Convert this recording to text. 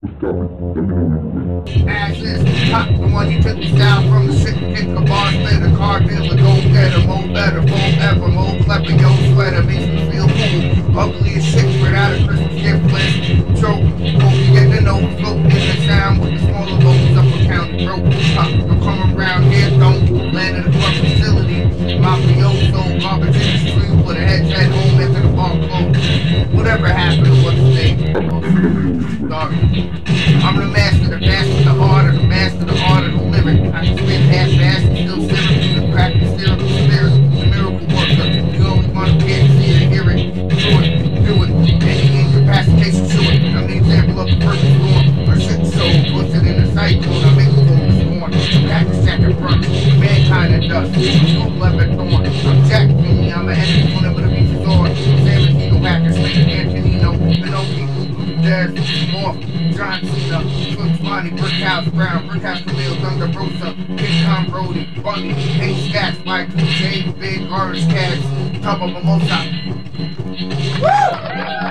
Ashes, hot the one you took the style from the shit, kick the bar, split the car, deal the go getter, more better, forever, more clever, yo sweater, makes me feel cool. Ugly as shit, without a Christmas gift list. Choke, hope you get the note, float in the sound with the smaller loads up a county broke. Huh, don't come around here, don't land in the club facility. Mafioso, garbage Sorry. I'm the master, the master, the art of the master, the art of the lyric. I can spit half fast and still through the practice, syrup, the spirit, the miracle worker. You only want to get see it, hear it, do it, do it. Any incapacitation to it. I'm the example of the perfect storm. A shit puts it in a cyclone. I make the world scorn. Back to second front, mankind and dust. No leopard thorn. I'm Jack Finney, I'm an enemy John Cena, Twigs, Bonnie, Brickhouse, Brown, Brickhouse, Camille, Thunder Rosa, King Tom Brody, Bunny, Hey Stacks, Mike, J, Big, Orange Cats, Top of Mimosa. Woo!